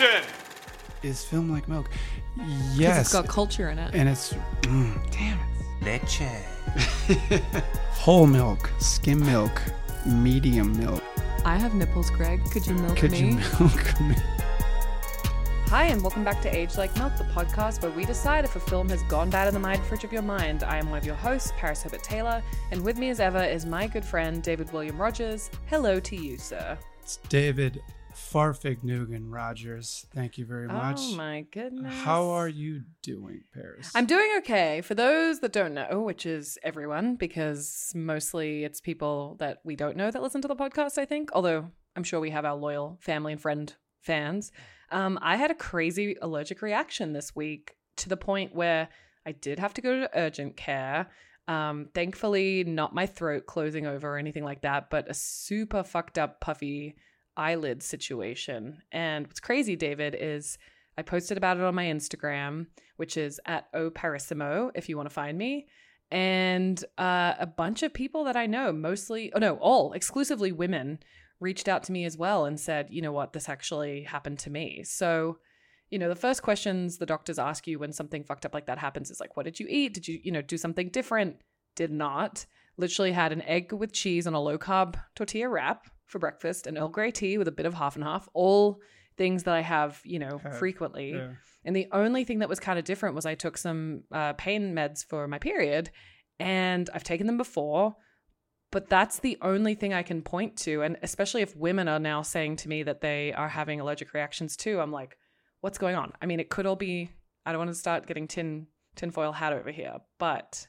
question. Is film like milk? Yes. It's got culture in it. and it's mm, damn Leche. Whole milk, skim milk, medium milk. I have nipples, Greg. Could you milk Could me? you milk me? Hi, and welcome back to Aged Like Milk, the podcast where we decide if a film has gone bad in the mind fridge of your mind. I am one of your hosts, Paris Herbert Taylor, and with me as ever is my good friend, David William Rogers. Hello to you, sir. It's David Farfignugan Rogers. Thank you very much. Oh my goodness. How are you doing, Paris? I'm doing okay. For those that don't know, which is everyone, because mostly it's people that we don't know that listen to the podcast, I think, although I'm sure we have our loyal family and friend fans. Um, I had a crazy allergic reaction this week to the point where I did have to go to urgent care. Um, thankfully, not my throat closing over or anything like that, but a super fucked up, puffy eyelid situation. And what's crazy, David, is I posted about it on my Instagram, which is at oparissimo if you want to find me. And uh, a bunch of people that I know, mostly, oh no, all exclusively women, reached out to me as well and said, you know what, this actually happened to me. So, you know, the first questions the doctors ask you when something fucked up like that happens is like, what did you eat? Did you, you know, do something different? Did not. Literally had an egg with cheese on a low carb tortilla wrap for breakfast, and Earl Grey tea with a bit of half and half. All things that I have, you know, Have, frequently. Yeah. And the only thing that was kind of different was I took some uh, pain meds for my period, and I've taken them before, but that's the only thing I can point to. And especially if women are now saying to me that they are having allergic reactions too, I'm like, what's going on? I mean, it could all be. I don't want to start getting tin tinfoil hat over here, but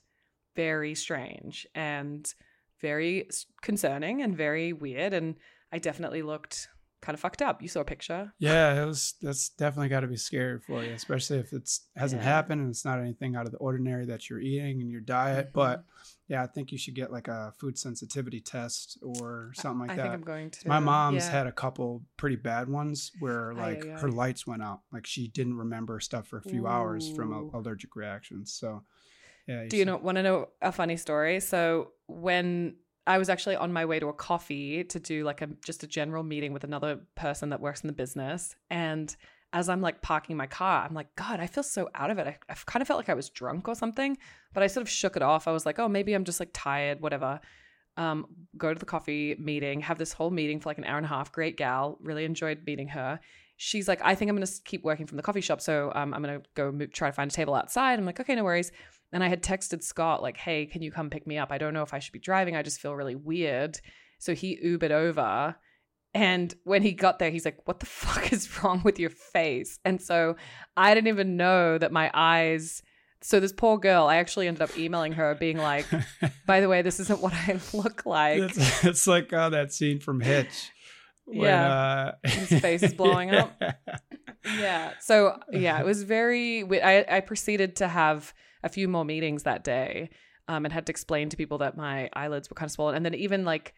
very strange and very concerning and very weird. And I definitely looked kind of fucked up. You saw a picture. Yeah, it was. That's definitely got to be scary for you, especially if it's hasn't Yeah. happened and it's not anything out of the ordinary that you're eating in your diet. Mhm. But yeah, I think you should get like a food sensitivity test or something like I that. think I'm going to. My mom's Yeah. had a couple pretty bad ones where like her lights went out, like she didn't remember stuff for a few hours from a- allergic reactions. So yeah, Do you know want to know a funny story? So when I was actually on my way to a coffee to do like a just a general meeting with another person that works in the business, and as I'm like parking my car, I'm like, God, I feel so out of it. I, I kind of felt like I was drunk or something, but I sort of shook it off. I was like, oh, maybe I'm just like tired, whatever. Um, go to the coffee meeting, have this whole meeting for like an hour and a half. Great gal, really enjoyed meeting her. She's like, I think I'm going to keep working from the coffee shop, so um, I'm going to go try to find a table outside. I'm like, okay, no worries. And I had texted Scott, like, hey, can you come pick me up? I don't know if I should be driving. I just feel really weird. So he Ubered over. And when he got there, he's like, what the fuck is wrong with your face? And so I didn't even know that my eyes. So this poor girl, I actually ended up emailing her being like, by the way, this isn't what I look like. it's, it's like uh, that scene from Hitch. When, Yeah. uh, His face is blowing up. yeah. So yeah, it was very. I I proceeded to have a few more meetings that day, um, and had to explain to people that my eyelids were kind of swollen, and then even like,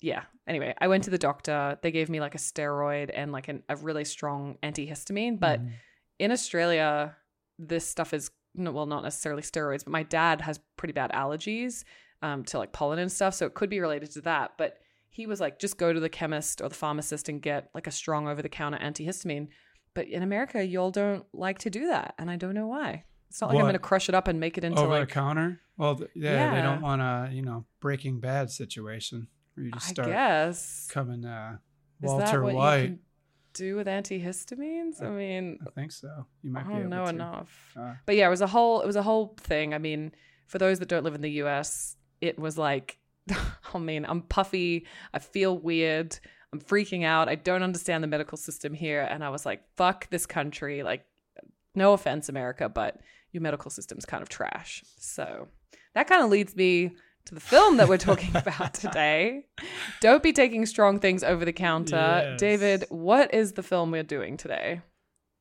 yeah. Anyway, I went to the doctor. They gave me like a steroid and like an, a really strong antihistamine, but Mhm. in Australia, this stuff is no, well, not necessarily steroids, but my dad has pretty bad allergies um, to like pollen and stuff, so it could be related to that. But he was like, just go to the chemist or the pharmacist and get like a strong over the counter antihistamine. But in America, y'all don't like to do that, and I don't know why. It's not like I'm going to crush it up and make it into over like the counter. Well, th- yeah, they don't want a you know Breaking Bad situation where you just start I guess. coming uh, Is Walter that what White. do with antihistamines? I Uh, mean, I think so. You might I don't able know to. enough. Uh, But yeah, it was a whole it was a whole thing. I mean, for those that don't live in the US, it was like I mean, I'm puffy, I feel weird, I'm freaking out. I don't understand the medical system here and I was like, fuck this country. Like no offense America, but your medical system's kind of trash. So, that kind of leads me to the film that we're talking about today. Don't be taking strong things over the counter. Yes. David, what is the film we're doing today?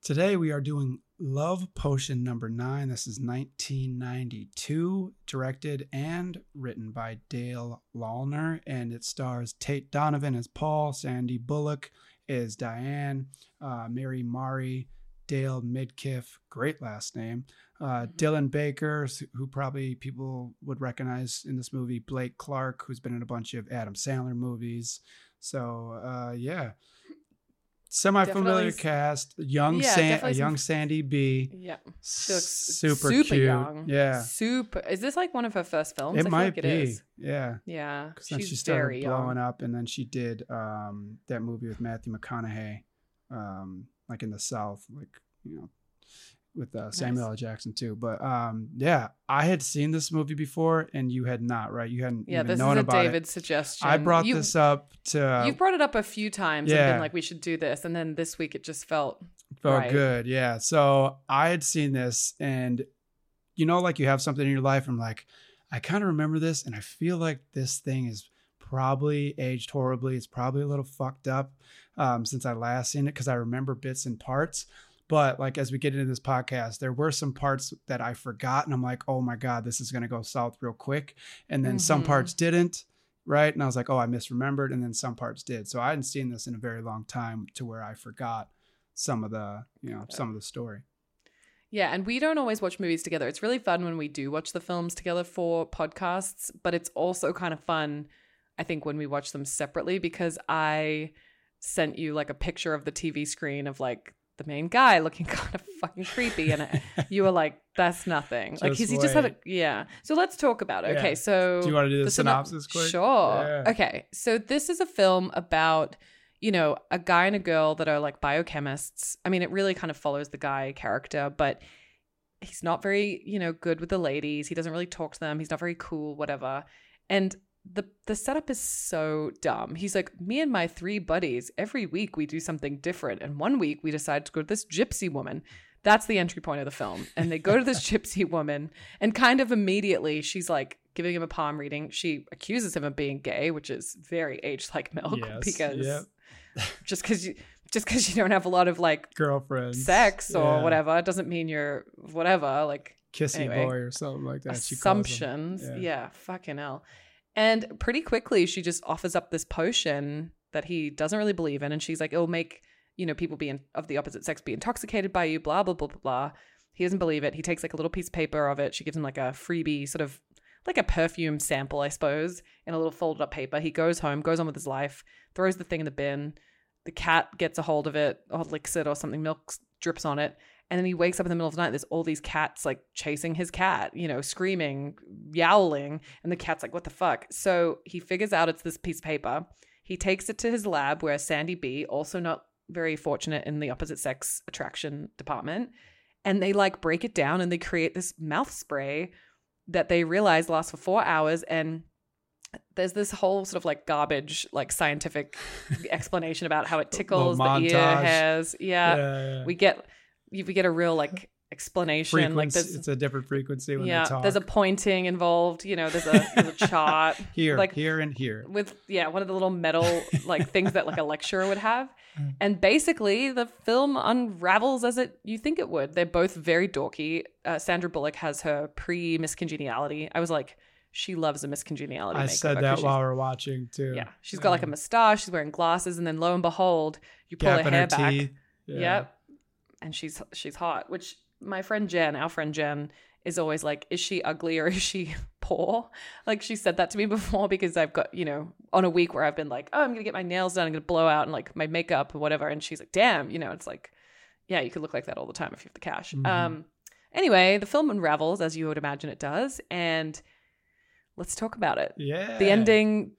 Today we are doing Love Potion number nine. This is 1992, directed and written by Dale Launer, and it stars Tate Donovan as Paul, Sandy Bullock as Diane, uh, Mary Mara, Dale Midkiff, great last name, uh, Dylan Baker, who probably people would recognize in this movie, Blake Clark, who's been in a bunch of Adam Sandler movies. So uh, yeah, semi-familiar Definitely- cast. Young Yeah, San, a young Sandy B. Yeah. She looks super, super cute. young. Yeah, Super. Is this like one of her first films? It feel might like it be. is. Yeah, Yeah. She's she started very blowing young. up, and then she did um, that movie with Matthew McConaughey, um, like in the South, like you know, with uh, Samuel L. Jackson too. But um, yeah, I had seen this movie before, and you had not, right? You hadn't Yeah, even this is known a about David it. suggestion. I brought you, this up to You've brought it up a few times and Yeah. been like, we should do this. And then this week it just felt felt Right. good. Yeah. So I had seen this, and you know, like you have something in your life, I'm like, I kind of remember this, and I feel like this thing is probably aged horribly. It's probably a little fucked up um, since I last seen it because I remember bits and parts. But like as we get into this podcast, there were some parts that I forgot, and I'm like, oh my god, this is gonna go south real quick. And then some Mhm. parts didn't, right? And I was like, oh, I misremembered, and then some parts did. So I hadn't seen this in a very long time to where I forgot some of the, you know, some of the story. Yeah, and we don't always watch movies together. It's really fun when we do watch the films together for podcasts, but it's also kind of fun, I think, when we watch them separately because I sent you like a picture of the TV screen of like the main guy looking kind of fucking creepy, and I- you were like, "That's nothing." like, Just he's he just had a yeah. So let's talk about it. Yeah. Okay, so Do you want to do the, the synop- synopsis quick? Sure. Yeah. Okay. So this is a film about, you know, a guy and a girl that are like biochemists. I mean, it really kind of follows the guy character, but he's not very, you know, good with the ladies. He doesn't really talk to them. He's not very cool, whatever. And the the setup is so dumb. He's like, me and my three buddies, every week we do something different. And one week we decide to go to this gypsy woman. That's the entry point of the film. And they go to this gypsy woman, and kind of immediately she's like giving him a palm reading. She accuses him of being gay, which is very aged like milk Yes, because yep. just because you just because you don't have a lot of like Girlfriends. sex or Yeah. whatever doesn't mean you're whatever. Like Kissy Anyway. boy or something like that. assumptions. Yeah. Yeah. fucking hell. And pretty quickly, she just offers up this potion that he doesn't really believe in, and she's like, "It'll make you know people be in, of the opposite sex be intoxicated by you." Blah blah blah blah blah. He doesn't believe it. He takes like a little piece of paper of it. She gives him like a freebie, sort of like a perfume sample, I suppose, in a little folded up paper. He goes home, goes on with his life, throws the thing in the bin. The cat gets a hold of it or licks it or something. Milk drips on it. And then he wakes up in the middle of the night. There's all these cats like chasing his cat, you know, screaming, yowling. And the cat's like, what the fuck? So he figures out it's this piece of paper. He takes it to his lab where Sandy B, also not very fortunate in the opposite sex attraction department, and they like break it down and they create this mouth spray that they realize lasts for four hours. And there's this whole sort of like garbage, like scientific explanation about how it tickles the ear hairs. Yeah, yeah. we get we get a real like explanation like Frequency- there's it's a different frequency when yeah they talk. there's a pointing involved you know there's a there's a chart here, like- here, and here. with yeah one of the little metal like things that like a lecturer would have Mm. and basically the film unravels as it you think it would they're both very dorky uh, sandra bullock has her pre Miss Congeniality i was like she loves a Miss Congeniality I said that while we are watching too. yeah she's got like a Um, mustache she's wearing glasses and then lo and behold you pull her hair her back teeth. Yeah. Yep. And she's she's hot, which my friend Jen, our friend Jen, is always like, is she ugly or is she poor? Like she said that to me before because I've got, you know, on a week where I've been like, oh, I'm gonna get my nails done, I'm gonna blow out and like my makeup or whatever. And she's like, damn, you know, it's like, yeah, you could look like that all the time if you have the cash. Mhm. Um anyway, the film unravels as you would imagine it does, and let's talk about it Yeah. the ending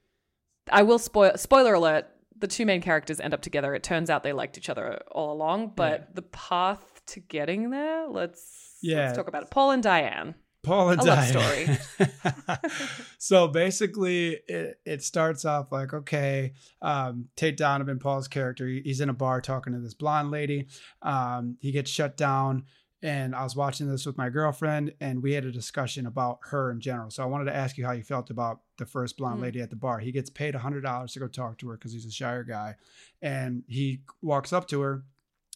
i will spoil spoiler alert the two main characters end up together it turns out they liked each other all along but Yeah. the path to getting there let's Yeah. let's talk about it paul and diane Paul and A love Diane. so basically, it, it starts off like, okay, um, Tate Donovan, Paul's character, he's in a bar talking to this blonde lady. Um, he gets shut down. And I was watching this with my girlfriend, and we had a discussion about her in general. So I wanted to ask you how you felt about the first blonde Mm. lady at the bar. He gets paid $100 to go talk to her because he's a Shire guy. And he walks up to her.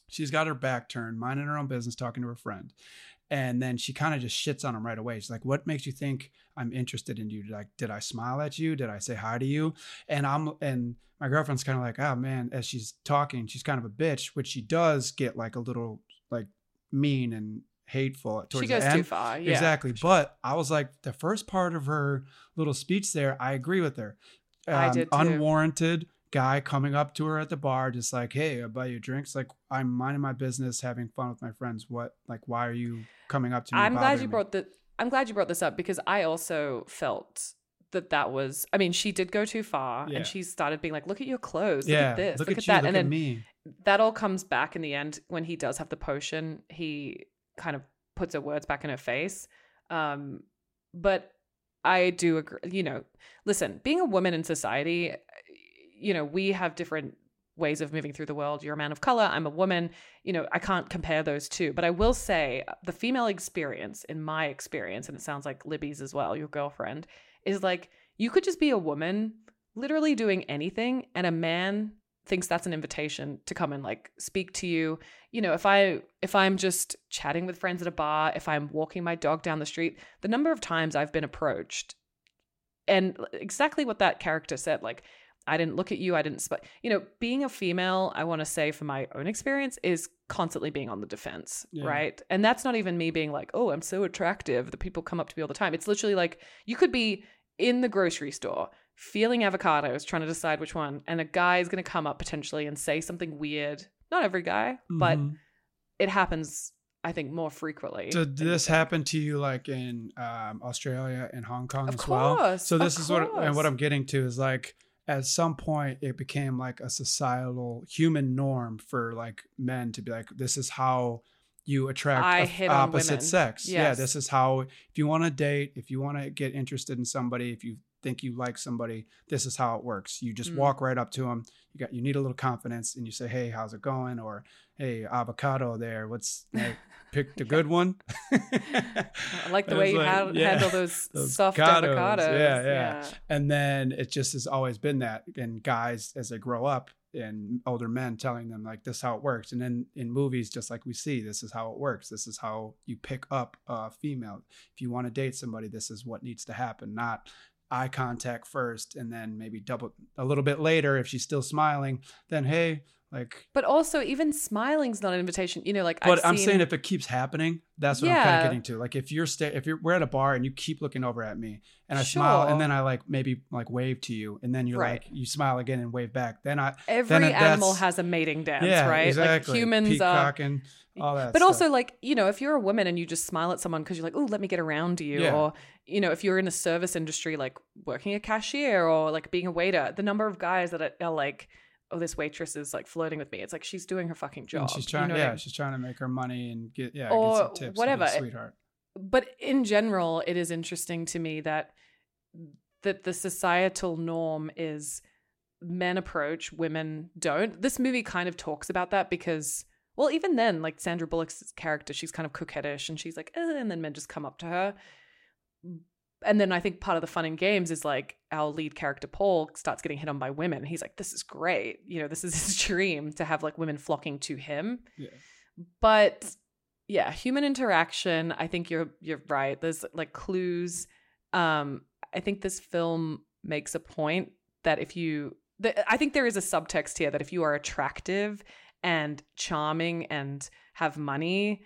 She's got her back turned, minding her own business, talking to her friend and then she kind of just shits on him right away. She's like, "What makes you think I'm interested in you? Did I did I smile at you? Did I say hi to you?" And I'm and my girlfriend's kind of like, "Oh man," as she's talking, she's kind of a bitch, which she does get like a little like mean and hateful towards she goes the end. too far yeah exactly. But I was like, the first part of her little speech there, I agree with her. I um, did too. Unwarranted, guy coming up to her at the bar, just like, "Hey, I buy you drinks." Like, I'm minding my business, having fun with my friends. What, like, why are you coming up to me? I'm glad you me? brought the. I'm glad you brought this up because I also felt that that was. I mean, she did go too far, Yeah. and she started being like, "Look at your clothes. Yeah, look at this. look, Look, at, at, you. that." Look and at then me. that all comes back in the end when he does have the potion. He kind of puts her words back in her face. Um, but I do agree. You know, listen, being a woman in society, you know, we have different ways of moving through the world. You're a man of color. I'm a woman. You know, I can't compare those two. But I will say the female experience, in my experience, and it sounds like Libby's as well, your girlfriend, is like you could just be a woman literally doing anything and a man thinks that's an invitation to come and like speak to you you know if i if i'm just chatting with friends at a bar if i'm walking my dog down the street the number of times i've been approached and uh, exactly what that character said like i didn't look at you i didn't sp-. you know being a female i want to say from my own experience is constantly being on the defense Yeah. right and that's not even me being like oh i'm so attractive that people come up to me all the time it's literally like you could be in the grocery store feeling avocados, trying to decide which one, and a guy is going to come up potentially and say something weird. Not every guy, but Mhm. it happens, I think, more frequently. Did this happen to you like in um, Australia and Hong Kong Of as well? course, So of this is what and what. I'm getting to is like at some point it became like a societal human norm for like men to be like this is how you attract I hit opposite women. sex. Yeah, this is how if you want to date, if you want to get interested in somebody, if you think you like somebody, this is how it works. You just Mm. walk right up to them. You got you need a little confidence and you say, "Hey, how's it going?" or "Hey, avocado there. What's I picked a good one?" I like the way you like, ha- yeah, handle those, those soft avocados. avocados. Yeah, yeah. and then it just has always been that and guys as they grow up and older men telling them like this is how it works. And then in movies just like we see this is how it works. This is how you pick up a female. If you want to date somebody this is what needs to happen not eye contact first and then maybe double a little bit later if she's still smiling then hey like But also, even smiling's not an invitation. You know, like but I've I'm seen, saying if it keeps happening, that's what I'm kind of getting to. Like if you're sta- if you're we're at a bar and you keep looking over at me and I smile and then I like maybe like wave to you and then you're Right. like you smile again and wave back. Then I every then animal has a mating dance, yeah right? exactly Like humans are. peacocking all that. But stuff. also, like, you know, if you're a woman and you just smile at someone because you're like, oh, let me get around you. Yeah. Or, you know, if you're in a service industry, like working a cashier or like being a waiter, the number of guys that are, are like, oh, this waitress is like flirting with me. It's like she's doing her fucking job. and she's you trying know what I yeah mean? she's trying to make her money and get yeah Or get some tips and be a whatever. sweetheart. But in general, it is interesting to me that that the societal norm is men approach, women don't. This movie kind of talks about that because, well, even then, like Sandra Bullock's character, she's kind of coquettish and she's like, "Eh," and then men just come up to her. And then I think part of the fun in games is like our lead character Paul starts getting hit on by women. He's like, "This is great, you know, this is his dream to have like women flocking to him." Yeah. But yeah, human interaction. I think you're you're right. There's like clues. Um, I think this film makes a point that if you, the, I think there is a subtext here that if you are attractive and charming and have money,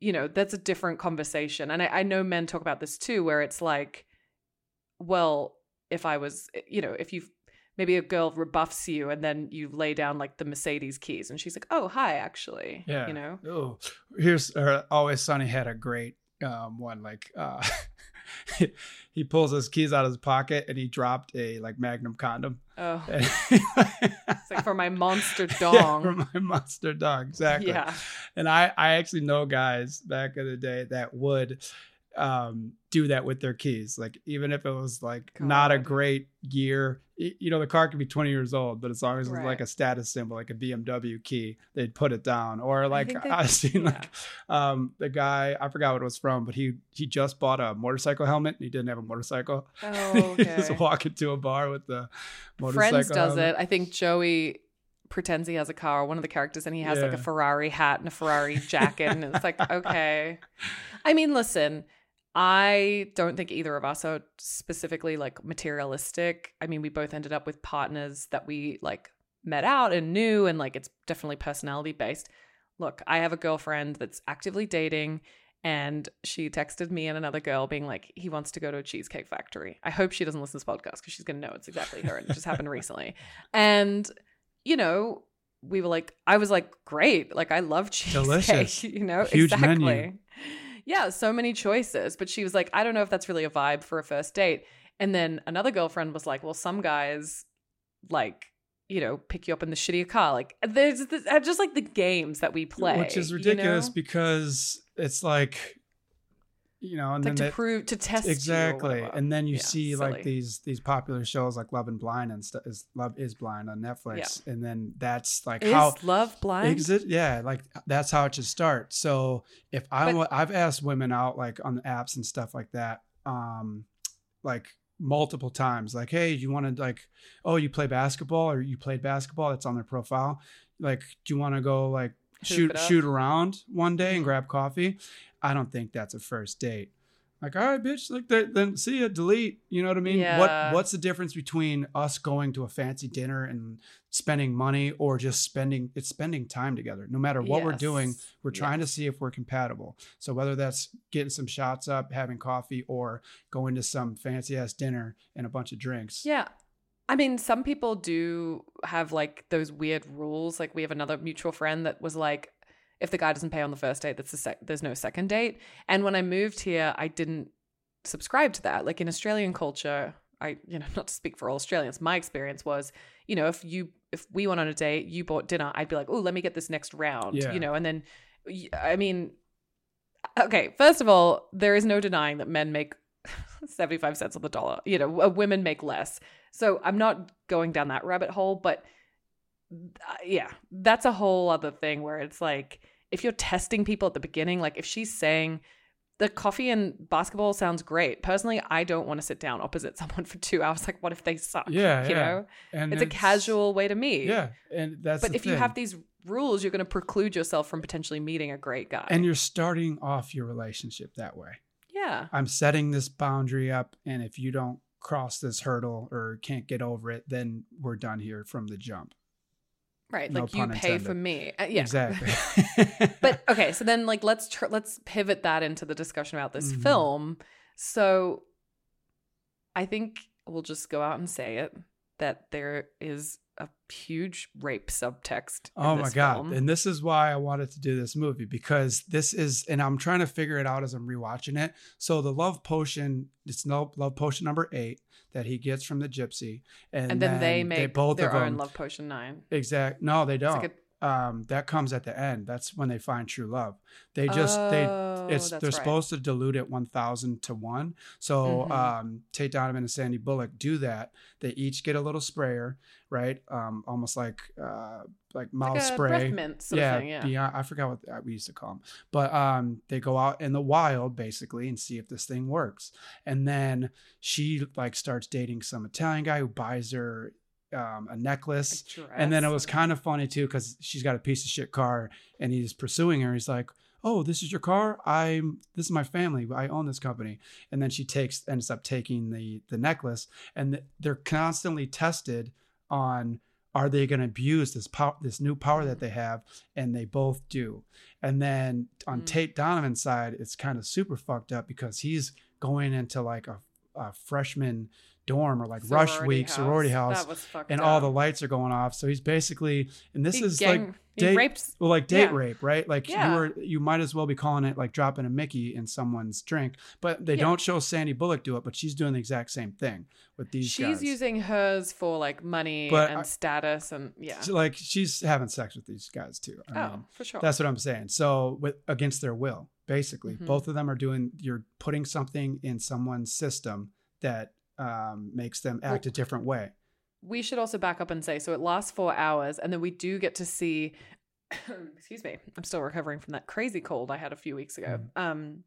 you know, that's a different conversation. And I, I know men talk about this too, where it's like, well, if I was, you know, if you maybe a girl rebuffs you and then you lay down like the Mercedes keys and she's like, oh, hi, actually, Yeah. you know, Oh, here's uh, always Sunny had a great um, one. Like uh, he pulls his keys out of his pocket and he dropped a like Magnum condom. oh, it's like for my monster Yeah, dong. for my monster dog, exactly. Yeah. And I, I actually know guys back in the day that would um do that with their keys like even if it was like not a great year you know the car could be 20 years old but as long as it was Right. like a status symbol like a bmw key they'd put it down or like think i've seen yeah. like um the guy i forgot what it was from but he he just bought a motorcycle helmet and he didn't have a motorcycle Oh, he just okay. walk into a bar with the motorcycle Friends does helmet. it. I think Joey pretends he has a car, one of the characters, and he has like a Ferrari hat and a Ferrari jacket. and it's like, okay. I mean, listen, I don't think either of us are specifically like materialistic. I mean, we both ended up with partners that we like met out and knew, and like it's definitely personality based. Look, I have a girlfriend that's actively dating And she texted me and another girl being like, he wants to go to a cheesecake factory. I hope she doesn't listen to this podcast because she's going to know it's exactly her. And it just happened recently. And, you know, we were like, I was like, great. Like, I love cheesecake. Delicious. You know, Huge exactly. menu. Yeah, so many choices. But she was like, I don't know if that's really a vibe for a first date. And then another girlfriend was like, well, some guys like, you know, pick you up in the shittier car. Like, there's this, just like the games that we play. which is you ridiculous know? because it's like you know and like to they- prove, to test exactly. and then you Yeah, see silly. like these these popular shows like love and blind and stuff is love is blind on netflix and then that's like Is how love blind? exit yeah like that's how it should start. So if I but, I've asked women out like on the apps and stuff like that um like multiple times like hey you want to like oh you play basketball or you played basketball that's on their profile? Like do you want to go like shoot shoot around one day and Mhm. grab coffee i don't think that's a first date. Like all right bitch like that then see ya delete you know what i mean? Yeah. what what's the difference between us going to a fancy dinner and spending money or just spending it's spending time together? No matter what we're doing we're trying to see if we're compatible. So whether that's getting some shots up having coffee or going to some fancy ass dinner and a bunch of drinks. Yeah. I mean, some people do have like those weird rules. Like we have another mutual friend that was like, if the guy doesn't pay on the first date, that's a sec- there's no second date. And when I moved here, I didn't subscribe to that. Like in Australian culture, I you know not to speak for all Australians, my experience was, you know, if you if we went on a date, you bought dinner, I'd be like, oh, let me get this next round, Yeah. you know, and then I mean, okay, first of all, there is no denying that men make 75 cents on the dollar. You know, women make less. So I'm not going down that rabbit hole, but uh, yeah, that's a whole other thing where it's like if you're testing people at the beginning, like if she's saying the coffee and basketball sounds great. Personally, I don't want to sit down opposite someone for two hours. Like, what if they suck? Yeah, you yeah. know, and it's, a casual way to meet. yeah and that's but if you have these rules, you're going to preclude yourself from potentially meeting a great guy. and you're starting off your relationship that way yeah, i'm setting this boundary up and if you don't cross this hurdle or can't get over it then we're done here from the jump right. no like you pay intended. for me. Uh, yeah, exactly but okay so then like let's tr- let's pivot that into the discussion about this Mhm. film so i think we'll just go out and say it that there is a huge rape subtext in Oh my god! film. And this is why I wanted to do this movie because this is, and I'm trying to figure it out as I'm rewatching it. So the love potion, it's no love potion number eight that he gets from the gypsy, and, and then, they make they both their own them love potion 9 exact. No, they don't. like um, that comes at the end. That's when they find true love. They just they Oh, it's they're right. supposed to dilute it 1000 to 1 so Mhm. um tate donovan and sandy bullock do that they each get a little sprayer right um almost like uh like mouth like spray yeah, thing yeah beyond- I forgot what uh, we used to call them, but um, they go out in the wild basically and see if this thing works. And then she like starts dating some Italian guy who buys her um, a necklace. And then it was kind of funny too because she's got a piece of shit car and he's pursuing her. He's like, "Oh, this is your car? I'm this is my family. I own this company." And then she takes ends up taking the the necklace, and th- they're constantly tested on are they going to abuse this power this new power that they have and they both do and then on Mm. tate donovan's side it's kind of super fucked up because he's going into like a, a freshman dorm or like rush Sorority week sorority house. Was fucked and all the lights are going off. So he's basically and this He is gang- like date- raped well like date Yeah. rape right? Like Yeah. you were you might as well be calling it like dropping a mickey in someone's drink but they Yeah. don't show sandy bullock do it but she's doing the exact same thing with these she's guys. using hers for like money But and I- status and yeah. So, like she's having sex with these guys too. I oh mean, for sure. that's what i'm saying. So with against their will basically. Mhm. both of them are doing you're putting something in someone's system that um, makes them act Well- a different way. we should also back up and say so it lasts four hours and then we do get to see excuse me i'm still recovering from that crazy cold i had a few weeks ago. Um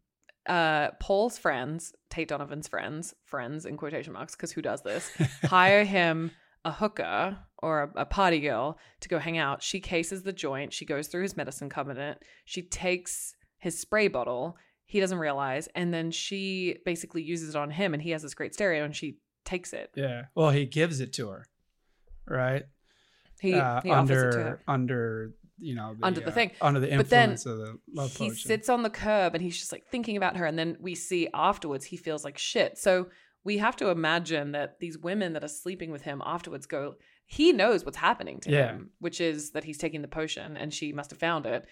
uh paul's friends tate donovan's friends friends in quotation marks because who does this hire him a hooker or a, a party girl to go hang out. She cases the joint. She goes through his medicine cabinet. She takes his spray bottle he doesn't realize and then she basically uses it on him and he has this great stereo and she takes it yeah well he gives it to her right he, uh, he offers it to under under you know Under the uh, thing. under the But then influence of the love he potion. sits on the curb and he's just like thinking about her and then we see afterwards he feels like shit so we have to imagine that these women that are sleeping with him afterwards go he knows what's happening to Yeah. him which is that he's taking the potion and she must have found it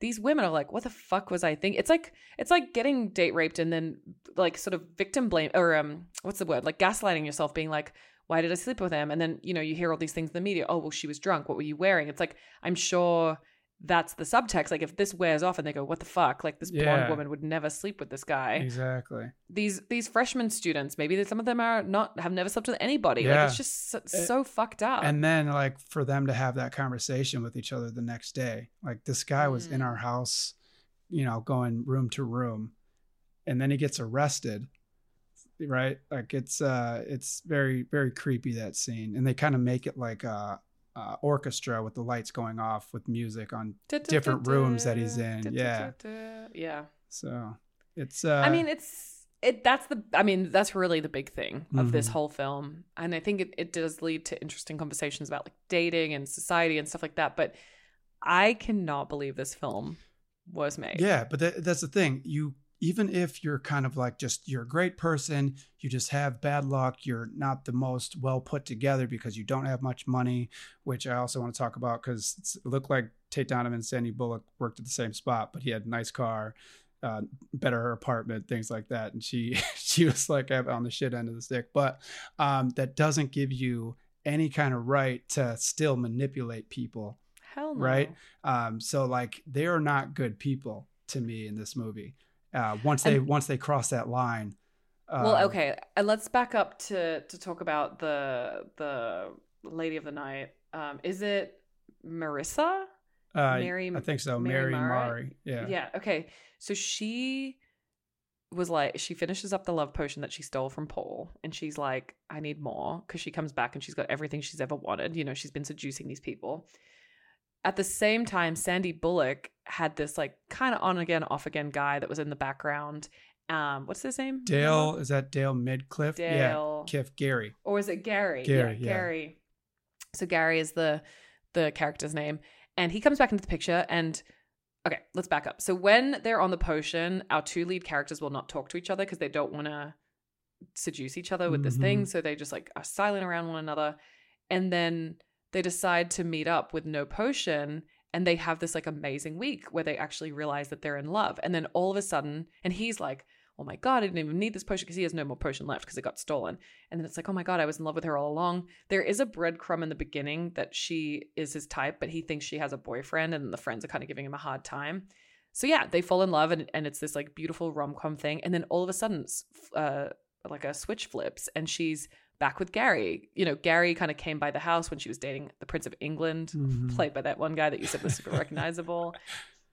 these women are like what the fuck was i thinking it's like it's like getting date raped and then like sort of victim blame or um what's the word? Like gaslighting yourself being like why did i sleep with him? And then you know you hear all these things in the media oh well she was drunk. What were you wearing? It's like i'm sure that's the subtext like if this wears off and they go what the fuck like this Yeah. blonde woman would never sleep with this guy exactly. these these freshman students maybe that some of them are not have never slept with anybody Yeah. like it's just so, so fucked up And then like for them to have that conversation with each other the next day. Like this guy was in Mm. our house, you know, going room to room, and then he gets arrested. Right? Like it's uh it's very, very creepy that scene. And they kind of make it like a, a orchestra with the lights going off with music on different rooms that he's in, yeah. yeah so it's uh I mean, it's it. That's the. I mean, that's really the big thing of this Mhm. whole film, and I think it, it does lead to interesting conversations about like dating and society and stuff like that. But I cannot believe this film was made. Yeah, but that, that's the thing. You even if you're kind of like just you're a great person, you just have bad luck. You're not the most well put together because you don't have much money, which I also want to talk about because it looked like Tate Donovan and Sandy Bullock worked at the same spot, but he had a nice car, uh, better apartment, things like that, and she she was like on the shit end of the stick. But um, that doesn't give you any kind of right to still manipulate people Hell no. right? Um, so like they are not good people to me in this movie. Uh, once they And- once they cross that line. Well, um, okay, and let's back up to to talk about the the lady of the night. Um, is it Marissa? Uh, Mary- I think so. Mary Mary? Murray. Yeah. Yeah. Okay. So she was like, she finishes up the love potion that she stole from Paul, and she's like, I need more because she comes back and she's got everything she's ever wanted. You know, she's been seducing these people. At the same time, Sandy Bullock had this like kind of on again, off again guy that was in the background. Um, what's his name? Dale is that Dale Midkiff? Dale. Yeah. Kiff Gary. or is it Gary? Gary, yeah, yeah. Gary. So Gary is the the character's name, and he comes back into the picture. And okay, let's back up. So when they're on the potion, our two lead characters will not talk to each other because they don't want to seduce each other with this thing. Mhm. So they just like are silent around one another, and then they decide to meet up with no potion. And they have this like amazing week where they actually realize that they're in love. And then all of a sudden, and he's like, oh my God, I didn't even need this potion because he has no more potion left because it got stolen. And then it's like, oh my God, I was in love with her all along. There is a breadcrumb in the beginning that she is his type, but he thinks she has a boyfriend and the friends are kind of giving him a hard time. So yeah, they fall in love and, and it's this like beautiful rom com thing. And then all of a sudden, uh, like a switch flips and she's back with Gary. You know, Gary kind of came by the house when she was dating the Prince of England, Mhm. played by that one guy that you said was super recognizable.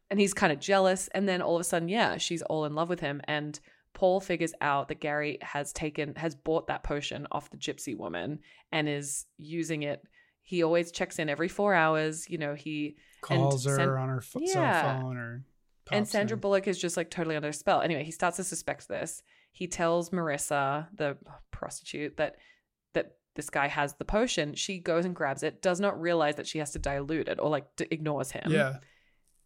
And he's kind of jealous. And then all of a sudden, yeah, she's all in love with him. And Paul figures out that Gary has taken, has bought that potion off the gypsy woman and is using it. He always checks in every four hours. You know, he, Calls her San- on her Yeah. cell phone or. and Sandra in. Bullock is just like totally under a spell. Anyway, he starts to suspect this. He tells Marissa, the prostitute, that this guy has the potion. She goes and grabs it, does not realize that she has to dilute it or like d- ignores him. Yeah.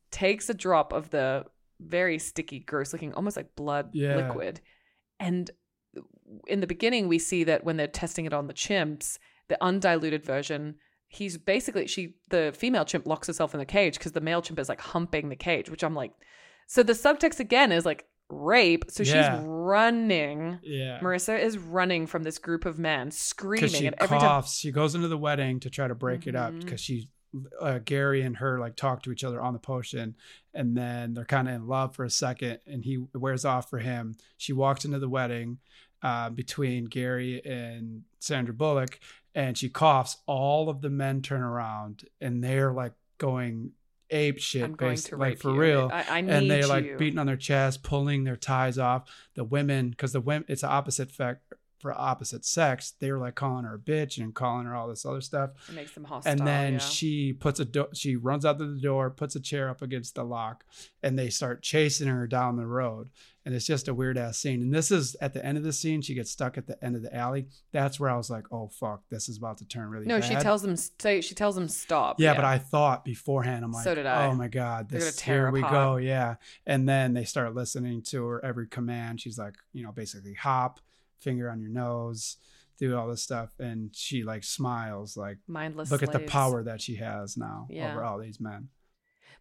Takes a drop of the very sticky, gross looking, almost like blood Yeah. liquid. And in the beginning, we see that when they're testing it on the chimps, the undiluted version, he's basically she the female chimp locks herself in the cage because the male chimp is like humping the cage, which I'm like, so the subtext again is like rape. So Yeah. she's running. Yeah. Marissa is running from this group of men, screaming, she and every time coughs. She goes into the wedding to try to break it up because she, uh, Gary and her like talk to each other on the potion, and then they're kind of in love for a second, and he wears off for him. She walks into the wedding uh, between Gary and Sandra Bullock, and she coughs. All of the men turn around, and they're like going ape shit, I'm going based, to like for you. real I, I need and they like you. beating on their chest, pulling their ties off. The women, because the women, it's the opposite fact for opposite sex, they were like calling her a bitch and calling her all this other stuff. It makes them hostile. and then yeah. she puts a do- she runs out to the door, puts a chair up against the lock, and they start chasing her down the road. And it's just a weird ass scene. And this is at the end of the scene. She gets stuck at the end of the alley. That's where I was like, "Oh fuck, this is about to turn really no, bad." she tells them stay. She tells them stop. Yeah, but I thought beforehand, I'm like, So did I. oh my God, this here we go. Yeah. And then they start listening to her every command. She's like, you know, basically hop, finger on your nose, do all this stuff. And she like smiles, like, mindless. look at the power that she has now Yeah. over all these men.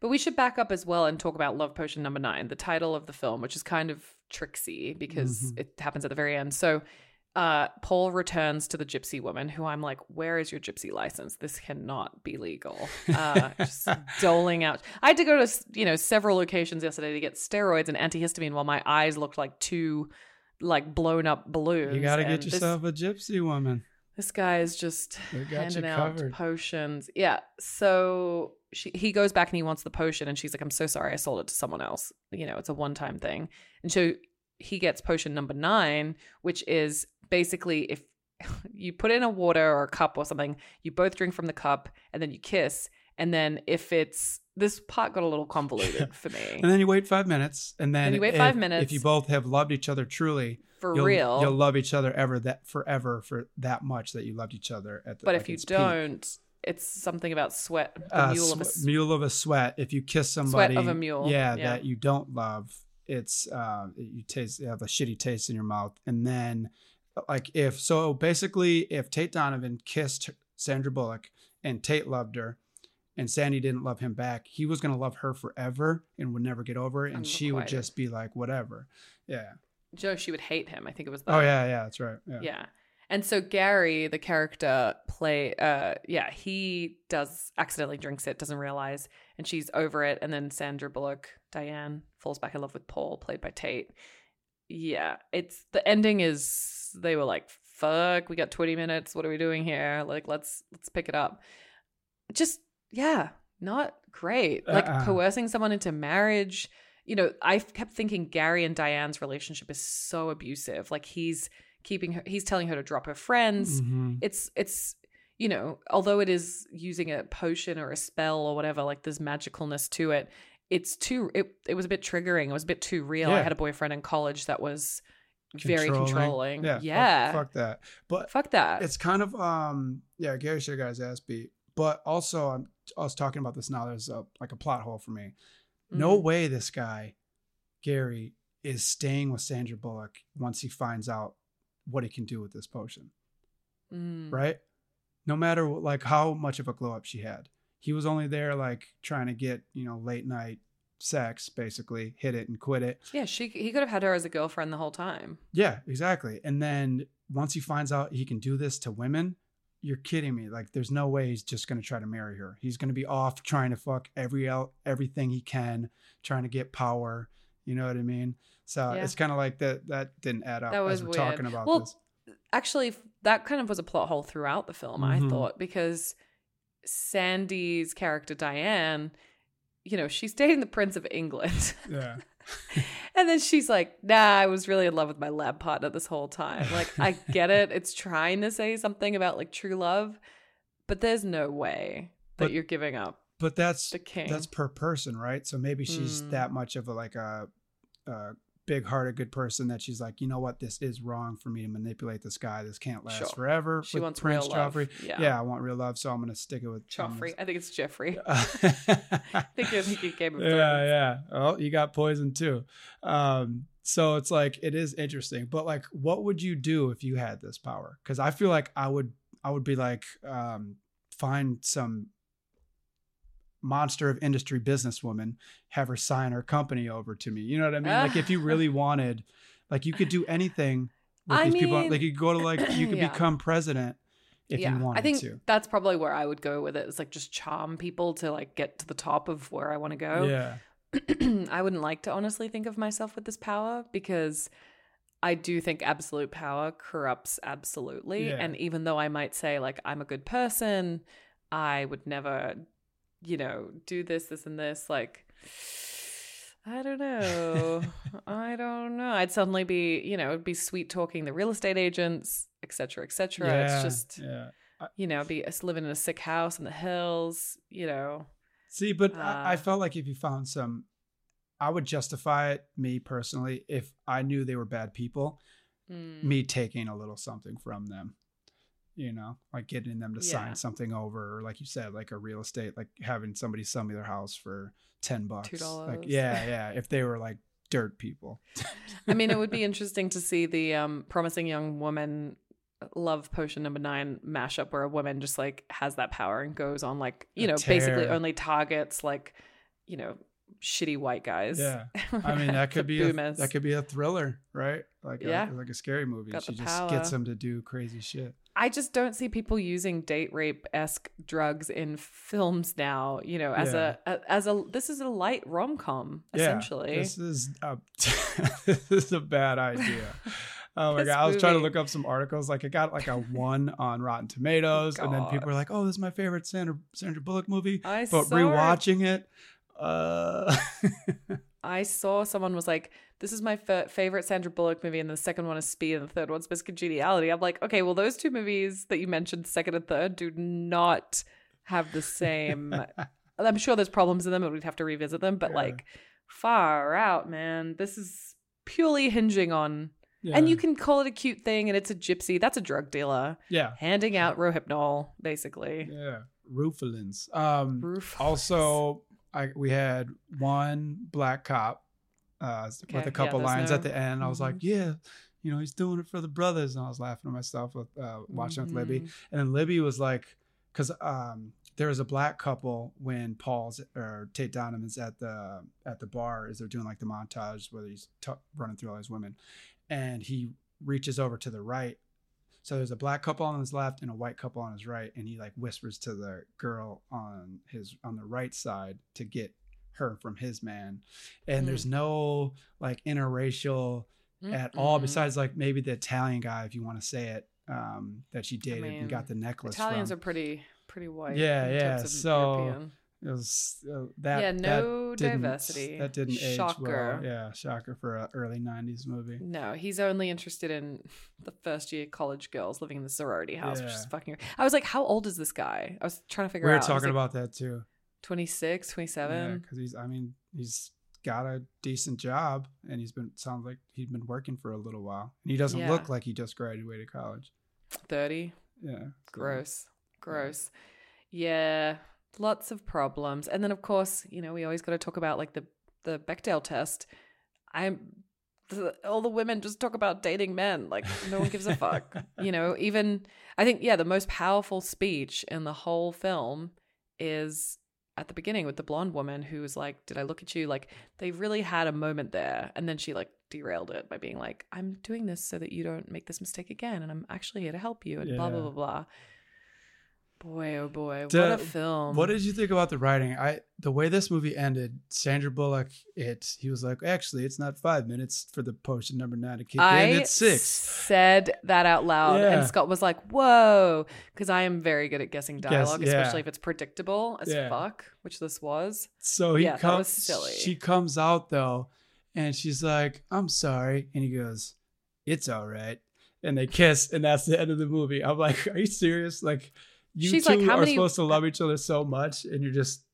But we should back up as well and talk about Love Potion number nine, the title of the film, which is kind of tricksy because Mhm. it happens at the very end. So uh, Paul returns to the gypsy woman, who I'm like, where is your gypsy license? This cannot be legal. Uh, just doling out. I had to go to you know several locations yesterday to get steroids and antihistamine while my eyes looked like two like blown up balloons. You got to get this- yourself a gypsy woman. this guy is just They got you handing out covered. potions. Yeah. So she he goes back and he wants the potion, and she's like, "I'm so sorry, I sold it to someone else. You know, it's a one time thing." And so he gets potion number nine, which is basically if you put in a water or a cup or something, you both drink from the cup, and then you kiss. And then if it's this part got a little convoluted for me. And then you wait five minutes. And then Then you wait if- five If minutes. you both have loved each other truly, for you'll, real. you'll love each other ever that forever for that much that you loved each other at the but like if you don't, it's something about sweat. Uh, mule of a mule of a sweat. If you kiss somebody, sweat of a mule, yeah, yeah. that you don't love, it's uh, you taste you have a shitty taste in your mouth. And then, like if so, basically, if Tate Donovan kissed Sandra Bullock and Tate loved her, and Sandy didn't love him back, he was gonna love her forever and would never get over it, and she would just be like whatever. Yeah. Joe, she would hate him. I think it was. Oh yeah, yeah, that's right. Yeah. yeah and so gary the character play uh yeah he does accidentally drinks it doesn't realize and she's over it and then sandra bullock diane falls back in love with paul played by tate yeah it's the ending is they were like fuck we got 20 minutes what are we doing here like let's let's pick it up just yeah not great like Uh-uh. coercing someone into marriage you know i kept thinking gary and diane's relationship is so abusive like he's keeping her he's telling her to drop her friends Mhm. it's it's you know although it is using a potion or a spell or whatever like there's magicalness to it it's too it, it was a bit triggering it was a bit too real i had a boyfriend in college that was very Controlling. controlling Yeah. fuck- Fuck, that. But fuck that it's kind of um yeah gary should have got his ass beat but also i'm i was talking about this now there's a like a plot hole for me no Mhm. way this guy gary is staying with sandra bullock once he finds out what he can do with this potion Mm. right no matter like how much of a glow up she had he was only there like trying to get you know late night sex basically hit it and quit it yeah she he could have had her as a girlfriend the whole time Yeah, exactly. And then once he finds out he can do this to women, you're kidding me. Like there's no way he's just going to try to marry her. He's going to be off trying to fuck every out everything he can, trying to get power, you know what I mean? So Yeah. it's kind of like that that didn't add up That was as we're weird. talking about Well, this. actually that kind of was a plot hole throughout the film i Mhm. thought because sandy's character diane you know she's dating the prince of england Yeah. and then she's like nah i was really in love with my lab partner this whole time like i get it it's trying to say something about like true love but there's no way that But- you're giving up But that's the king that's per person, right? So maybe she's Mm. that much of a like a, a big-hearted good person that she's like, you know what, this is wrong for me to manipulate this guy. This can't last Sure. forever. she with wants Prince real love Joffrey. yeah, Yeah. I want real love, so I'm gonna stick it with joffrey i think it's jeffrey I think you're thinking game of yeah, thrones yeah. Oh, you got poison too. Um, so it's like it is interesting, but like, what would you do if you had this power? Because I feel like I would, I would be like, um, find some monster of industry businesswoman, have her sign her company over to me. You know what I mean? like, if you really wanted, like, you could do anything with I these people. Like, you could go to like, you could Yeah. become president if you wanted I think to. that's probably where I would go with it. It's like just charm people to like get to the top of where I want to go. Yeah. I wouldn't like to honestly think of myself with this power because I do think absolute power corrupts absolutely. Yeah. And even though I might say like I'm a good person, I would never, you know, do this, this, and this. Like, I don't know. I don't know. I'd suddenly be, you know, it'd be sweet talking the real estate agents, et cetera, et cetera. Yeah, It's just, yeah. you know, be us living in a sick house in the hills, you know. See, but I, I Uh, felt like if you found some, I would justify it, me personally, if I knew they were bad people, Mm. me taking a little something from them. You know, like getting them to Yeah. sign something over, or like you said, like a real estate, like having somebody sell me their house for ten bucks. $2. yeah, yeah. If they were like dirt people. I mean, it would be interesting to see the um, promising young woman love potion number nine mashup where a woman just like has that power and goes on like you know basically only targets like you know shitty white guys. Yeah. I mean, that could be a, that could be a thriller, right? Like Yeah. a, like a scary movie. Got she just gets them to do crazy shit. I just don't see people using date rape esque drugs in films now. You know, as Yeah. a, a as a this is a light rom com essentially. Yeah, this is a, this is a bad idea. Oh my This god! I was trying to look up some articles. Like it got like a one on Rotten Tomatoes, and then people were like, "Oh, this is my favorite Sandra Sandra Bullock movie." I But saw it. rewatching it, uh, I saw someone was like, "This is my fa- favorite Sandra Bullock movie," and the second one is Speed, and the third one's Miss Congeniality. I'm like, okay, well, those two movies that you mentioned, second and third, do not have the same. I'm sure there's problems in them, and we'd have to revisit them. But Yeah. like, far out, man. This is purely hinging on, yeah. and you can call it a cute thing, and it's a gypsy. That's a drug dealer yeah, handing out Rohypnol, basically. yeah, Rufalins. Um, Roof. also, I we had one black cop uh, with a couple there's lines no- at the end. I was like, Mhm. yeah, you know, he's doing it for the brothers, and I was laughing to myself with uh, watching with Libby. Mhm. And then Libby was like, because um, there was a black couple when Paul's or Tate Donovan's at the at the bar as they're doing like the montage where he's t- running through all these women, and he reaches over to the right. So there's a black couple on his left and a white couple on his right, and he like whispers to the girl on his on the right side to get her from his man. And there's mm. no like interracial mm, at all mm-hmm. besides like maybe the Italian guy, if you want to say it, um, that she dated mean, and got the necklace Italians from. are pretty pretty white. Yeah, yeah, so European. It was uh, that. yeah, no didn't- diversity. That didn't age Shocker. well. Yeah, shocker for an early '90s movie. No, he's only interested in the first year college girls living in the sorority house, which is fucking. I was like, how old is this guy? I was trying to figure We were out. Talking like, about that too. 26, 27. because he's. I mean, he's got a decent job, and he's been sounds like he's been working for a little while, and he doesn't Yeah. look like he just graduated college. 30. Yeah, Gross. Gross. Yeah. Lots of problems. And then of course, you know, we always got to talk about like the the Bechdel test. I'm the, all the women just talk about dating men. Like no one gives a fuck. you know, even I think yeah, the most powerful speech in the whole film is at the beginning with the blonde woman who was like, "Did I look at you?" Like they really had a moment there, and then she like derailed it by being like, "I'm doing this so that you don't make this mistake again, and I'm actually here to help you," and blah blah blah blah. Boy, oh boy, what The- a film! What did you think about the writing? I the way this movie ended, Sandra Bullock, it he was like, actually, it's not five minutes for the potion number nine to kick I in. It's six. said that out loud, Yeah. and Scott was like, "Whoa," because I am very good at guessing Guess- dialogue, yeah. especially if it's predictable as Yeah. fuck, which this was. So he Yeah, that comes. was silly. She comes out though, and she's like, "I'm sorry," and he goes, "It's all right," and they kiss, and that's the end of the movie. I'm like, "Are you serious? Like, you She's two like, how are many- supposed to love each other so much, and you're just,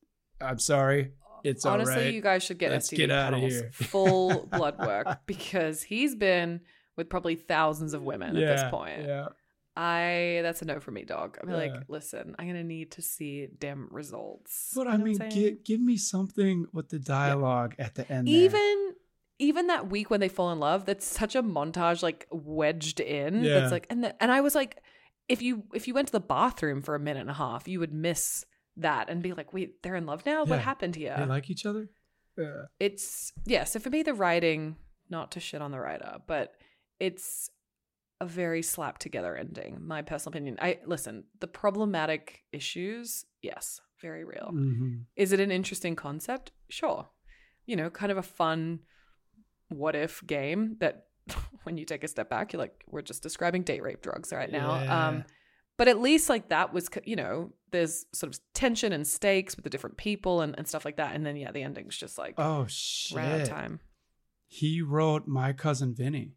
I'm sorry, it's all Honestly, right." you guys should get Let's STD get outta panels, here. full blood work, because he's been with probably thousands of women at this point. Yeah. I that's a no for me, dog. I'm Yeah. like, listen, I'm gonna need to see damn results. But You I mean, give, give me something with the dialogue at the end. there. even even that week when they fall in love, that's such a montage like wedged in. Yeah. That's like and the, and I was like, if you if you went to the bathroom for a minute and a half, you would miss that and be like, wait, they're in love now? Yeah. What happened here? they like each other. Yeah. it's yeah so for me the writing not to shit on the writer but it's a very slap together ending my personal opinion i listen the problematic issues yes very real Mhm. is it an interesting concept sure you know kind of a fun what if game that when you take a step back you're like we're just describing date rape drugs right now Yeah. um But at least like that was, you know, there's sort of tension and stakes with the different people and, and stuff like that. And then yeah, the ending's just like Oh ran out of shit! time. He wrote My Cousin Vinny.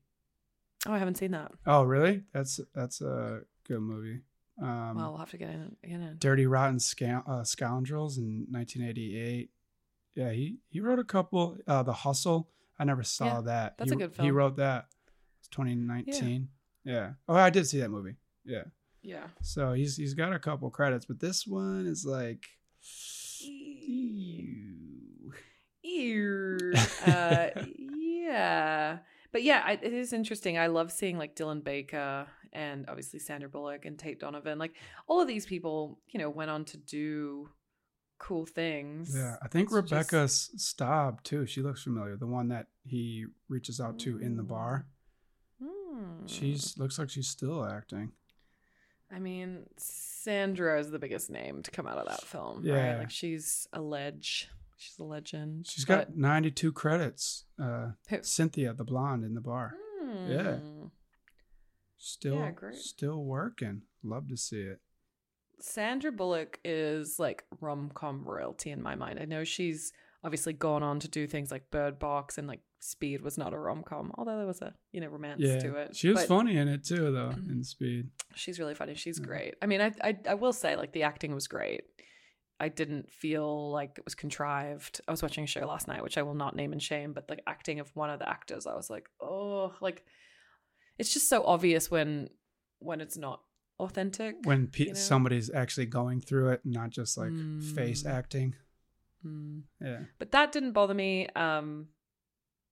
Oh, I haven't seen that. Oh really? That's that's a good movie. Um, well, I'll have to get in. Get in. Dirty Rotten Scoun- uh, Scoundrels in 1988. Yeah, he he wrote a couple. Uh, The Hustle. I never saw Yeah, that. that's he, a good film. He wrote that. It's 2019. Yeah. Oh, I did see that movie. Yeah. Yeah. So he's he's got a couple credits, but this one is like. Ew. Ew. Uh, yeah. But yeah, I, it is interesting. I love seeing like Dylan Baker and obviously Sandra Bullock and Tate Donovan. Like all of these people, you know, went on to do cool things. Yeah, I think It's just- Staub too. She looks familiar. The one that he reaches out to in the bar. Hmm. She's looks like she's still acting. I mean, Sandra is the biggest name to come out of that film, Yeah. right? Like she's a ledge. She's a legend. She's But- got 92 credits. Uh, Who? Cynthia, the blonde in the bar, Yeah. Hmm. still Yeah, still working. Love to see it. Sandra Bullock is like rom com royalty in my mind. I know she's obviously gone on to do things like Bird Box and like Speed was not a rom com, although there was a you know romance Yeah, to it. she was But funny in it too, though. In Speed, She's really funny. She's Yeah. great. I mean, I, I I will say like the acting was great. I didn't feel like it was contrived. I was watching a show last night, which I will not name and shame, but the acting of one of the actors, I was like, oh, like it's just so obvious when when it's not authentic. when pe- you know? somebody's actually going through it, not just like face Mm. acting. Mm. Yeah, But that didn't bother me. Um,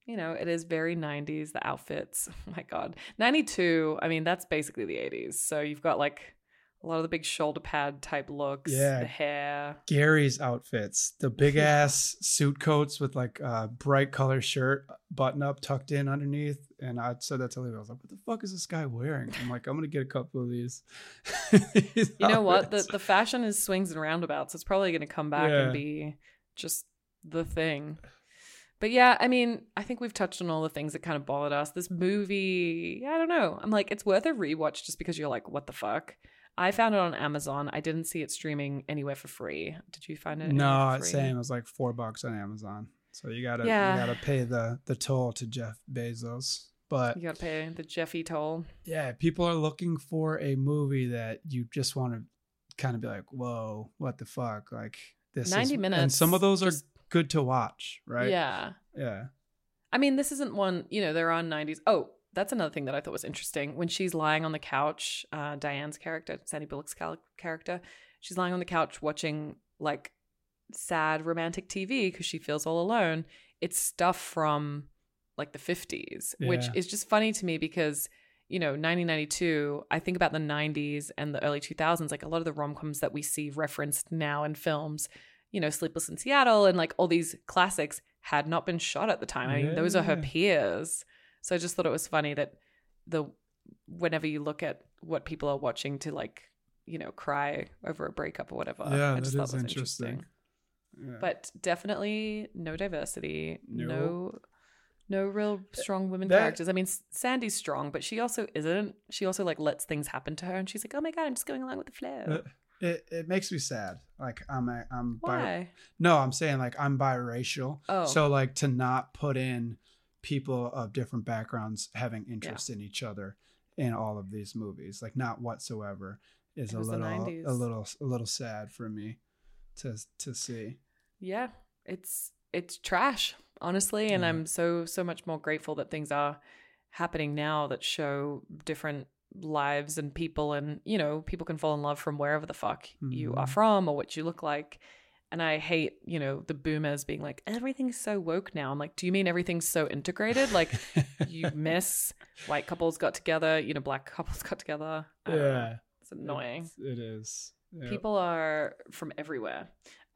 you know, it is very 90s, the outfits. Oh my God. 92, I mean, that's basically the 80s. So you've got like a lot of the big shoulder pad type looks, Yeah. the hair. Gary's outfits, the big ass suit coats with like a bright color shirt, button up, tucked in underneath. And I said that to Levi. I was like, "What the fuck is this guy wearing?" I'm like, "I'm gonna get a couple of these." These You know what? The, the fashion is swings and roundabouts. It's probably going to come back Yeah. and be just the thing. But yeah, I mean, I think we've touched on all the things that kind of bothered us. This movie, I don't know. I'm like, it's worth a rewatch just because you're like, what the fuck? I found it on Amazon. I didn't see it streaming anywhere for free. Did you find it? no, for free? same. It was like four bucks on Amazon. So you gotta Yeah. you gotta pay the the toll to Jeff Bezos. But You got to pay the Jeffy toll. yeah, people are looking for a movie that you just want to kind of be like, "Whoa, what the fuck?" Like this 90 is, minutes. and some of those are just- good to watch, right? Yeah. yeah. I mean, this isn't one, you know, they're on 90s. Oh, that's another thing that I thought was interesting. When she's lying on the couch, uh, Diane's character, Sandy Bullock's cal- character, she's lying on the couch watching like sad romantic TV because she feels all alone. It's stuff from like the 50s, which is just funny to me because, you know, 1992, I think about the 90s and the early 2000s, like a lot of the rom coms that we see referenced now in films, you know, Sleepless in Seattle and like all these classics had not been shot at the time. I mean, those are her peers. So I just thought it was funny that the whenever you look at what people are watching to like, you know, cry over a breakup or whatever. yeah, I that just is thought it was interesting. Yeah. But definitely no diversity, No. no no real strong women That- characters. I mean, Sandy's strong, but she also isn't. She also like lets things happen to her, and she's like, "Oh my god, I'm just going along with the flow." Uh, it it makes me sad. Like I'm a, I'm bi- Why? no, I'm saying like I'm biracial. Oh. So like to not put in people of different backgrounds having interest in each other in all of these movies, like not whatsoever, is a little a little a little sad for me to to see. yeah it's it's trash honestly and Yeah. i'm so so much more grateful that things are happening now that show different lives and people and you know people can fall in love from wherever the fuck you are Mhm. from or what you look like and i hate you know the boomers being like everything's so woke now. I'm like do you mean everything's so integrated? Like you miss white couples got together you know black couples got together. I yeah, it's annoying. It's- It is. Yeah. people are from everywhere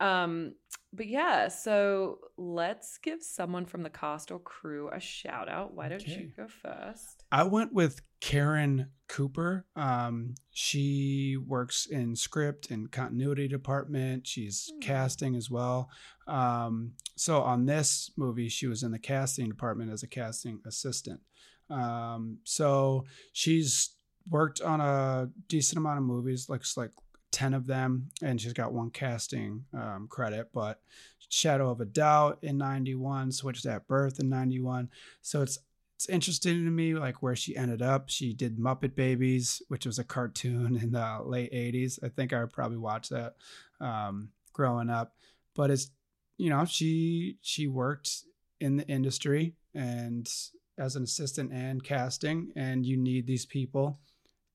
um but yeah so let's give someone from the cast or crew a shout out why don't you go first I went with Karen Cooper. Um, she works in script and continuity department. She's Hmm. casting as well. Um, so on this movie, she was in the casting department as a casting assistant. Um, so she's worked on a decent amount of movies, looks like 10 of them, and she's got one casting um, credit, but Shadow of a Doubt in 91, Switched at Birth in 91. So it's it's interesting to me like where she ended up. She did Muppet Babies, which was a cartoon in the late 80s. I think I probably watched that um, growing up. But it's you know, she she worked in the industry and as an assistant and casting and you need these people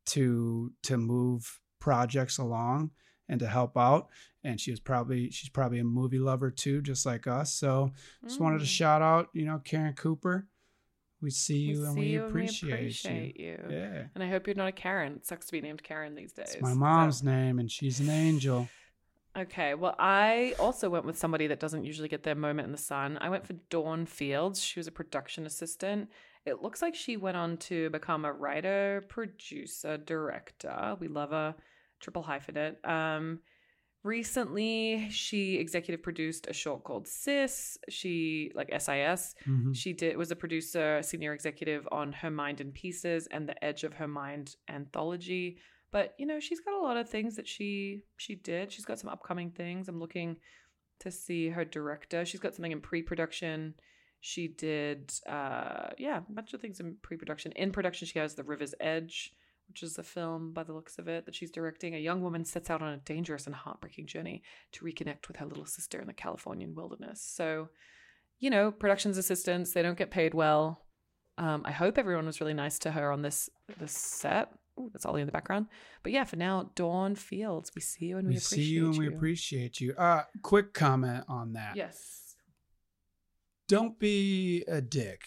to to move projects along and to help out and she was probably she's probably a movie lover too just like us so just wanted to Mm. shout out you know karen cooper we see you We and see we you and we appreciate, you. you. yeah And I hope you're not a Karen. It sucks to be named Karen these days. it's my So- mom's name and she's an angel Okay, well, I also went with somebody that doesn't usually get their moment in the sun. I went for Dawn Fields. She was a production assistant. It looks like she went on to become a writer, producer, director. We love a triple hyphenate. Um, recently, she executive produced a short called Sis. She like SIS. Mhm. She did was a producer, senior executive on Her Mind in Pieces and the Edge of Her Mind anthology. But you know, she's got a lot of things that she she did. She's got some upcoming things. I'm looking to see her director. She's got something in pre-production. She did uh yeah, a bunch of things in pre-production. In production, she has The River's Edge, which is a film by the looks of it that she's directing. A young woman sets out on a dangerous and heartbreaking journey to reconnect with her little sister in the Californian wilderness. So, you know, productions assistants, they don't get paid well. Um, I hope everyone was really nice to her on this this set. Ooh, that's Ollie in the background. But yeah, for now, Dawn Fields, we see you and we, we appreciate see you and we appreciate you uh quick comment on that Yes. Don't be a dick.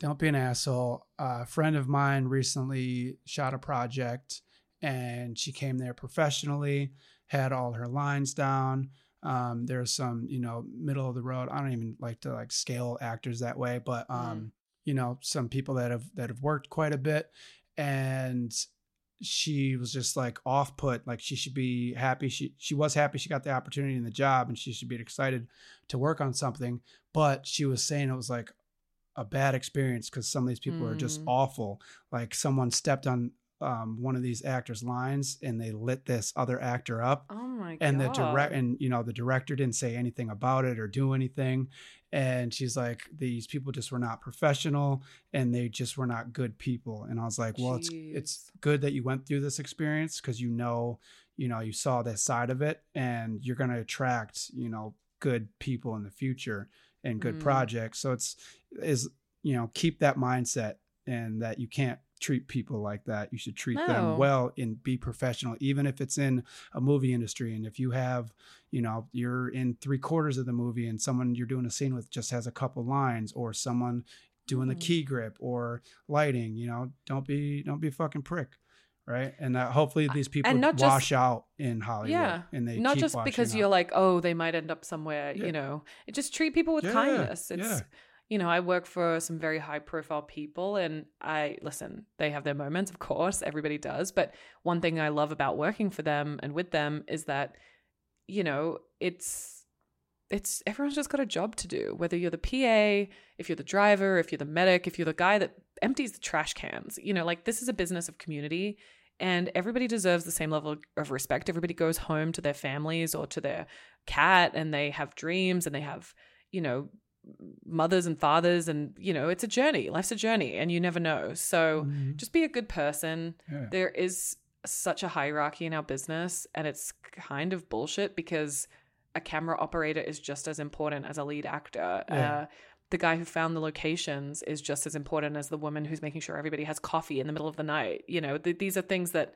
Don't be an asshole. a friend of mine recently shot a project and she came there professionally, had all her lines down. Um, there's some, you know, middle of the road. I don't even like to like scale actors that way, but um, you know, some people that have that have worked quite a bit. And she was just like off put like she should be happy she she was happy she got the opportunity and the job and she should be excited to work on something but she was saying it was like a bad experience because some of these people are just Mm. awful like someone stepped on um, one of these actors lines and they lit this other actor up Oh my and the direct and you know the director didn't say anything about it or do anything and she's like these people just were not professional and they just were not good people and i was like well it's it's good that you went through this experience because you know you know you saw this side of it and you're going to attract you know good people in the future and good Mm. projects. So it's is you know keep that mindset and that you can't treat people like that you should treat No. them well and be professional even if it's in a movie industry and if you have you know you're in three quarters of the movie and someone you're doing a scene with just has a couple lines or someone doing the Mm. key grip or lighting you know don't be don't be a fucking prick right and uh, hopefully these people not just- wash out in hollywood Yeah. and they Not just because out. you're like, oh, they might end up somewhere, Yeah. you know. It just treat people with Yeah, kindness. It's yeah. You know, I work for some very high profile people and I listen, they have their moments, of course, everybody does. But one thing I love about working for them and with them is that, you know, it's it's everyone's just got a job to do. Whether you're the PA, if you're the driver, if you're the medic, if you're the guy that empties the trash cans, you know, like this is a business of community and everybody deserves the same level of respect. Everybody goes home to their families or to their cat and they have dreams and they have, you know, mothers and fathers and, you know, it's a journey. Life's a journey and you never know. So Mhm. just be a good person. Yeah. There is such a hierarchy in our business and it's kind of bullshit because a camera operator is just as important as a lead actor. Yeah. Uh, the guy who found the locations is just as important as the woman who's making sure everybody has coffee in the middle of the night. You know, th- these are things that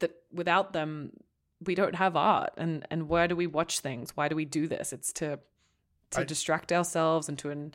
that without them we don't have art. And and where do we watch things? Why do we do this? It's to to I- distract ourselves and to in,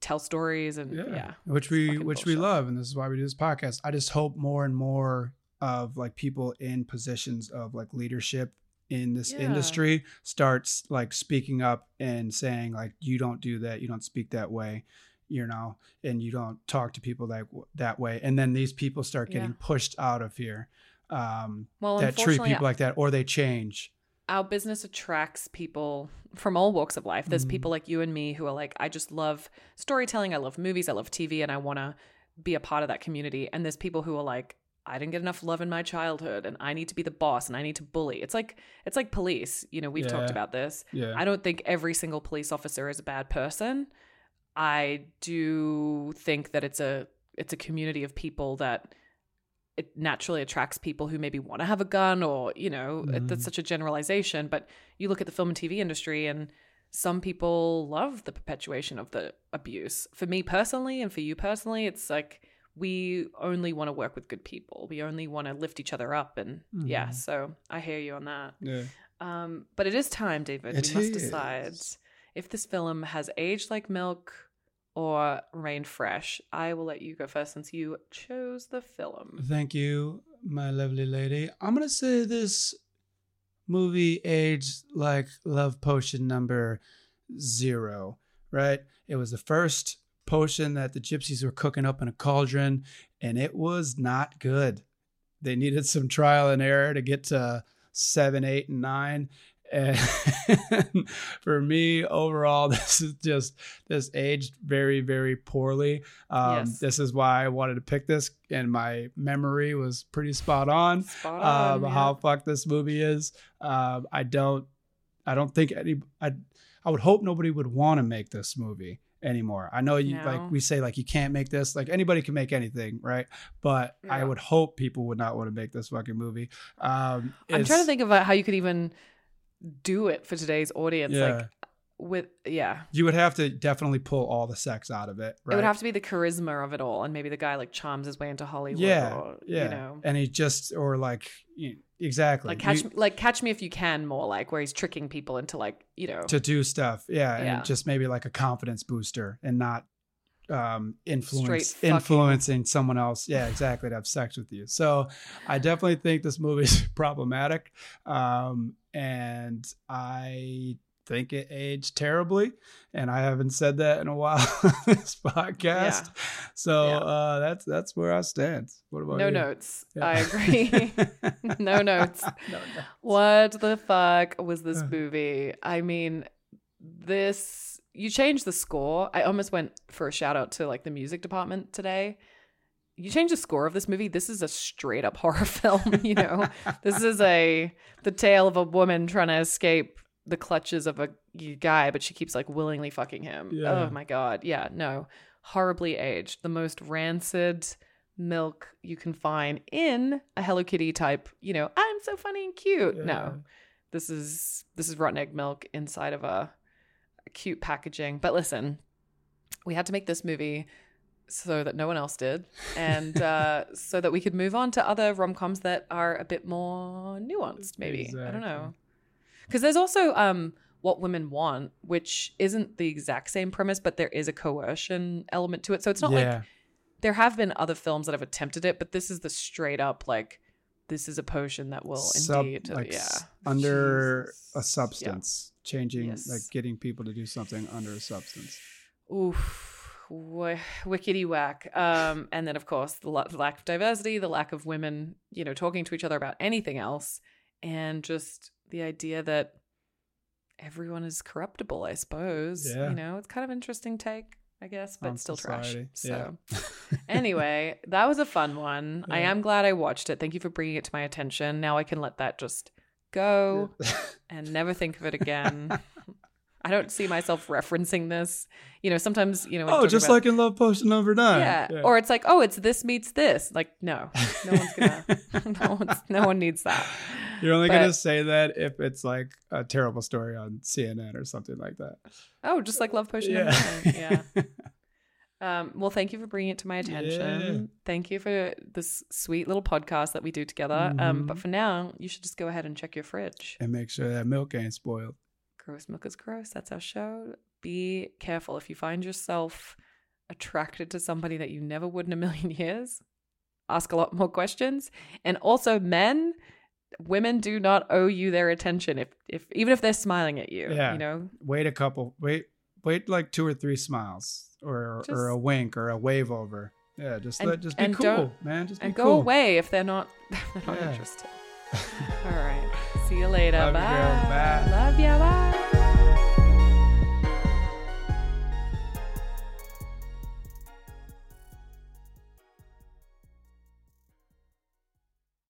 tell stories and yeah. yeah, which we fucking which we love and this is why we do this podcast i just hope more and more of like people in positions of like leadership in this Yeah. industry starts like speaking up and saying like you don't do that you don't speak that way you know and you don't talk to people that that way and then these people start getting Yeah. pushed out of here um Well, that treat unfortunately, people like that or they change our business attracts people from all walks of life. There's Mhm. people like you and me who are like, I just love storytelling, I love movies, I love TV, and I want to be a part of that community. And there's people who are like, I didn't get enough love in my childhood and I need to be the boss and I need to bully. It's like it's like police. You know, we've talked about this. Yeah. I don't think every single police officer is a bad person. I do think that it's a it's a community of people that it naturally attracts people who maybe want to have a gun or you know it- that's Mhm. such a generalization but you look at the film and tv industry and some people love the perpetuation of the abuse for me personally and for you personally it's like we only want to work with good people we only want to lift each other up and yeah Mhm. so i hear you on that Yeah. um, but it is time, David. It we must decide if this film has aged like milk or Rain fresh. I will let you go first since you chose the film. Thank you, my lovely lady. I'm gonna say this movie aged like Love Potion number zero. Right? It was the first potion that the gypsies were cooking up in a cauldron, and it was not good. They needed some trial and error to get to seven, eight, and nine. And for me, overall, this is just this aged very, very poorly. Um, Yes. This is why I wanted to pick this, and my memory was pretty spot on. Spot Um, on, yeah. How fucked this movie is. Um, I don't, I don't think any. I, I would hope nobody would want to make this movie anymore. I know you No. like we say like you can't make this. Like anybody can make anything, right? But I would hope people would not want to make this fucking movie. Um, I'm trying to think about how you could even do it for today's audience. Yeah. Like with yeah. You would have to definitely pull all the sex out of it. Right? It would have to be the charisma of it all, and maybe the guy like charms his way into Hollywood. yeah, or, yeah. You know, And he just or like you exactly like catch You- like catch me if you can more like where he's tricking people into like you know to do stuff. Yeah, Yeah. and just maybe like a confidence booster and not um influence influencing someone else yeah exactly to have sex with you so i definitely think this movie is problematic um and i think it aged terribly and i haven't said that in a while on this podcast so Yeah. uh that's that's where i stand what about no you? notes. Yeah. I agree. no notes. no, no. What the fuck was this movie? I mean, this you changed the score. I almost went for a shout out to like the music department today. You change the score of this movie. This is a straight up horror film, you know. this is a the tale of a woman trying to escape the clutches of a guy, but she keeps like willingly fucking him. Yeah. Oh my god. Yeah, no. Horribly aged. The most rancid milk you can find in a Hello Kitty type, you know, I'm so funny and cute. Yeah. No. This is this is rotten egg milk inside of a, a cute packaging. But listen, we had to make this movie so that no one else did, and uh, so that we could move on to other rom coms that are a bit more nuanced. Maybe I don't know, because there's also um, what women want, which isn't the exact same premise, but there is a coercion element to it. So it's not like there have been other films that have attempted it, but this is the straight up like this is a potion that will Sub- indeed like yeah under Jesus. a substance changing Yes. like getting people to do something under a substance Oof, wh- wickety whack. Um, and then of course the, la- the lack of diversity, the lack of women, you know, talking to each other about anything else, and just the idea that everyone is corruptible. I suppose. Yeah. You know, it's kind of interesting take, I guess, but On still trash. So. Yeah. anyway, that was a fun one. I am glad I watched it. Thank you for bringing it to my attention. Now I can let that just go and never think of it again. I don't see myself referencing this. You know, sometimes, you know, oh just about- like in love potion number nine yeah. Or it's like, oh, it's this meets this. Like, no, no one's gonna, no, one's, no one needs that. you're only but- gonna say that if it's like a terrible story on cnn or something like that Oh, just like Love Potion. number nine. Yeah. Um, well, thank you for bringing it to my attention. Yeah. Thank you for this sweet little podcast that we do together. Um, but Mhm. for now, you should just go ahead and check your fridge. and make sure that milk ain't spoiled Gross milk is gross. That's our show. Be careful if you find yourself attracted to somebody that you never would in a million years. Ask a lot more questions. And also, men, women do not owe you their attention if, if even if they're smiling at you. Yeah. You know, wait a couple wait wait like two or three smiles or or a wink or a wave over yeah just And- let just be cool man just be and go cool. away if they're not, they're not Yeah. interested. All right. See you later. Love bye. girl. Bye. Love you. Bye.